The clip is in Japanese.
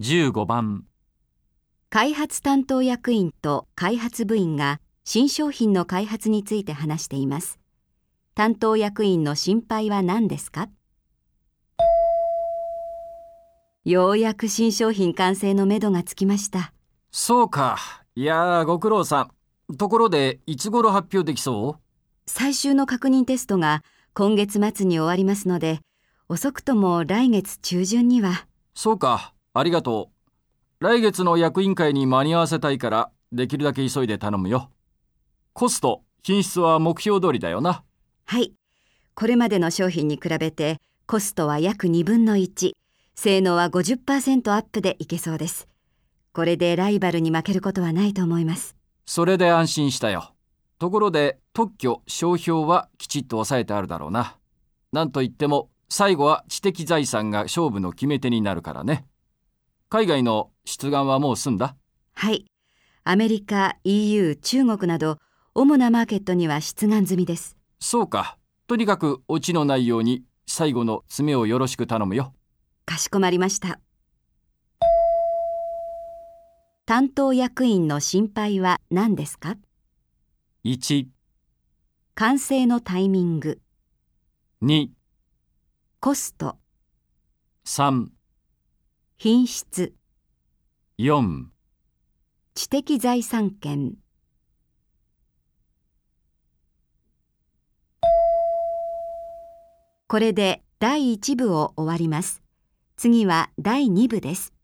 15番開発担当役員と開発部員が新商品の開発について話しています。担当役員の心配は何ですか？ようやく新商品完成のめどがつきました。そうか。いやー、ご苦労さん。ところで、いつ頃発表できそう？最終の確認テストが今月末に終わりますので、遅くとも来月中旬には。そうか。ありがとう。来月の役員会に間に合わせたいから、できるだけ急いで頼むよ。コスト、品質は目標通りだよな。はい。これまでの商品に比べてコストは約2分の1、性能は50%アップでいけそうです。これでライバルに負けることはないと思います。それで安心したよ。ところで、特許、商標はきちっと抑えてあるだろうな。なんといっても、最後は知的財産が勝負の決め手になるからね。海外の出願はもう済んだ？はい。アメリカ、EU、中国など、主なマーケットには出願済みです。そうか。とにかくオチのないように最後の詰めをよろしく頼むよ。かしこまりました。担当役員の心配は何ですか？1、完成のタイミング、2、コスト、3、品質、4知的財産権。これで第1部を終わります。次は第2部です。